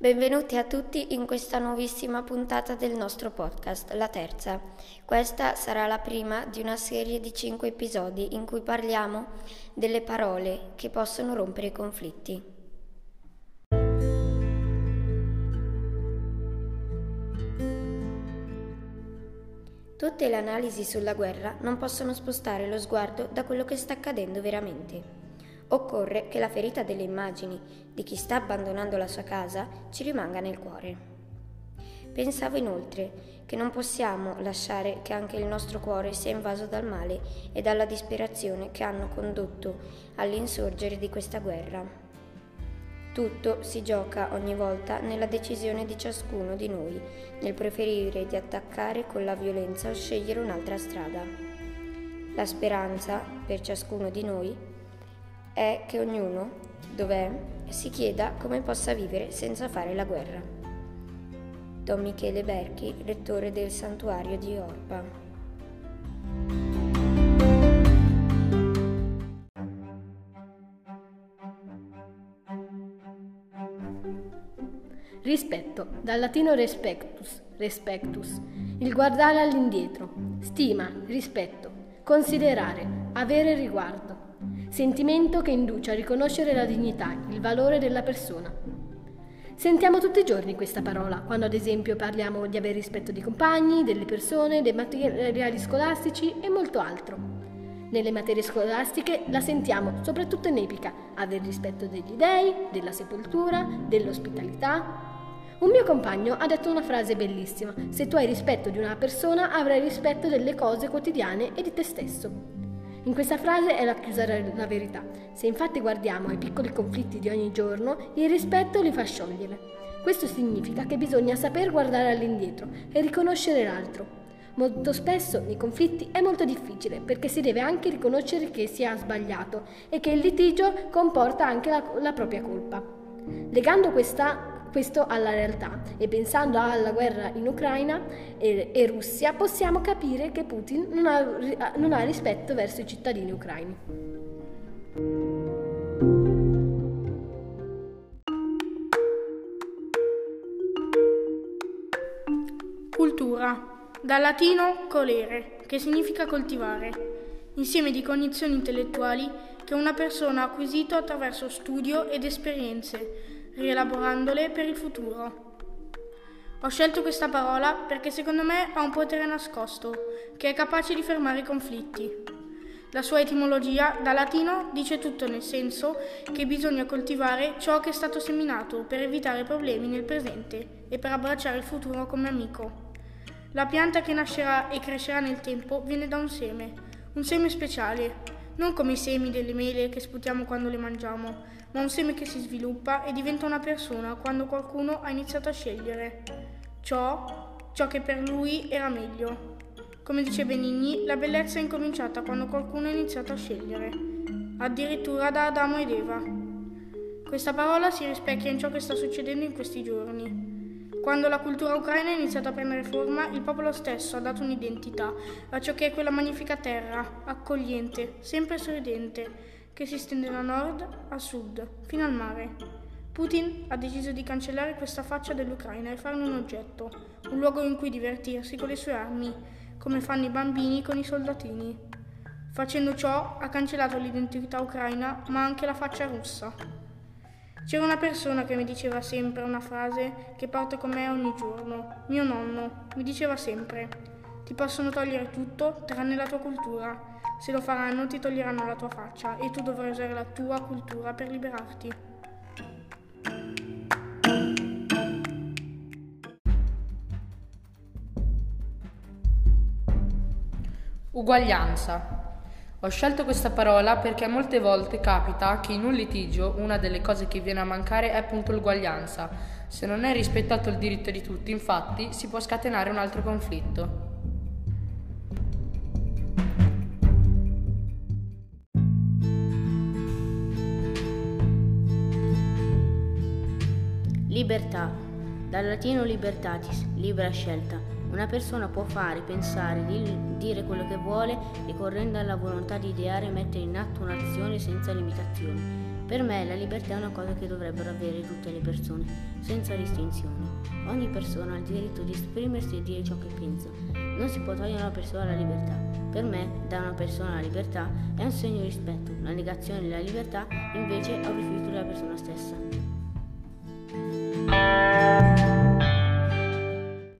Benvenuti a tutti in questa nuovissima puntata del nostro podcast, la terza. Questa sarà la prima di una serie di cinque episodi in cui parliamo delle parole che possono rompere i conflitti. Tutte le analisi sulla guerra non possono spostare lo sguardo da quello che sta accadendo veramente. Occorre che la ferita delle immagini di chi sta abbandonando la sua casa ci rimanga nel cuore. Pensavo inoltre che non possiamo lasciare che anche il nostro cuore sia invaso dal male e dalla disperazione che hanno condotto all'insorgere di questa guerra. Tutto si gioca ogni volta nella decisione di ciascuno di noi, nel preferire di attaccare con la violenza o scegliere un'altra strada. La speranza, per ciascuno di noi, è che ognuno, dov'è, si chieda come possa vivere senza fare la guerra. Don Michele Berchi, rettore del santuario di Orpa. Rispetto, dal latino respectus, respectus, il guardare all'indietro, stima, rispetto, considerare, avere riguardo, sentimento che induce a riconoscere la dignità, il valore della persona. Sentiamo tutti i giorni questa parola, quando ad esempio parliamo di avere rispetto dei compagni, delle persone, dei materiali scolastici e molto altro. Nelle materie scolastiche la sentiamo soprattutto in epica, avere rispetto degli dei, della sepoltura, dell'ospitalità. Un mio compagno ha detto una frase bellissima, se tu hai rispetto di una persona avrai rispetto delle cose quotidiane e di te stesso. In questa frase è la chiusa della verità. Se infatti guardiamo ai piccoli conflitti di ogni giorno, il rispetto li fa sciogliere. Questo significa che bisogna saper guardare all'indietro e riconoscere l'altro. Molto spesso nei conflitti è molto difficile perché si deve anche riconoscere che si ha sbagliato e che il litigio comporta anche la, la propria colpa. Legando questa questo alla realtà e pensando alla guerra in Ucraina e, e Russia possiamo capire che Putin non ha, non ha rispetto verso i cittadini ucraini. Cultura, dal latino colere, che significa coltivare, insieme di cognizioni intellettuali che una persona ha acquisito attraverso studio ed esperienze rielaborandole per il futuro. Ho scelto questa parola perché secondo me ha un potere nascosto, che è capace di fermare i conflitti. La sua etimologia, da latino, dice tutto nel senso che bisogna coltivare ciò che è stato seminato per evitare problemi nel presente e per abbracciare il futuro come amico. La pianta che nascerà e crescerà nel tempo viene da un seme, un seme speciale, non come i semi delle mele che sputiamo quando le mangiamo, ma un seme che si sviluppa e diventa una persona quando qualcuno ha iniziato a scegliere ciò, ciò che per lui era meglio. Come dice Benigni, la bellezza è incominciata quando qualcuno ha iniziato a scegliere, addirittura da Adamo ed Eva. Questa parola si rispecchia in ciò che sta succedendo in questi giorni. Quando la cultura ucraina è iniziata a prendere forma, il popolo stesso ha dato un'identità a ciò che è quella magnifica terra, accogliente, sempre sorridente, che si stende da nord a sud, fino al mare. Putin ha deciso di cancellare questa faccia dell'Ucraina e farne un oggetto, un luogo in cui divertirsi con le sue armi, come fanno i bambini con i soldatini. Facendo ciò ha cancellato l'identità ucraina, ma anche la faccia russa. C'era una persona che mi diceva sempre una frase che porto con me ogni giorno. Mio nonno mi diceva sempre: Ti possono togliere tutto tranne la tua cultura. Se lo faranno ti toglieranno la tua faccia e tu dovrai usare la tua cultura per liberarti. Uguaglianza. Ho scelto questa parola perché molte volte capita che in un litigio una delle cose che viene a mancare è appunto l'uguaglianza. Se non è rispettato il diritto di tutti, infatti, si può scatenare un altro conflitto. Libertà. Dal latino libertatis, libera scelta. Una persona può fare, pensare, dire quello che vuole, ricorrendo alla volontà di ideare e mettere in atto un'azione senza limitazioni. Per me la libertà è una cosa che dovrebbero avere tutte le persone, senza restrizioni. Ogni persona ha il diritto di esprimersi e dire ciò che pensa. Non si può togliere a una persona la libertà. Per me, dare a una persona la libertà è un segno di rispetto. La negazione della libertà invece è un rifiuto della persona stessa.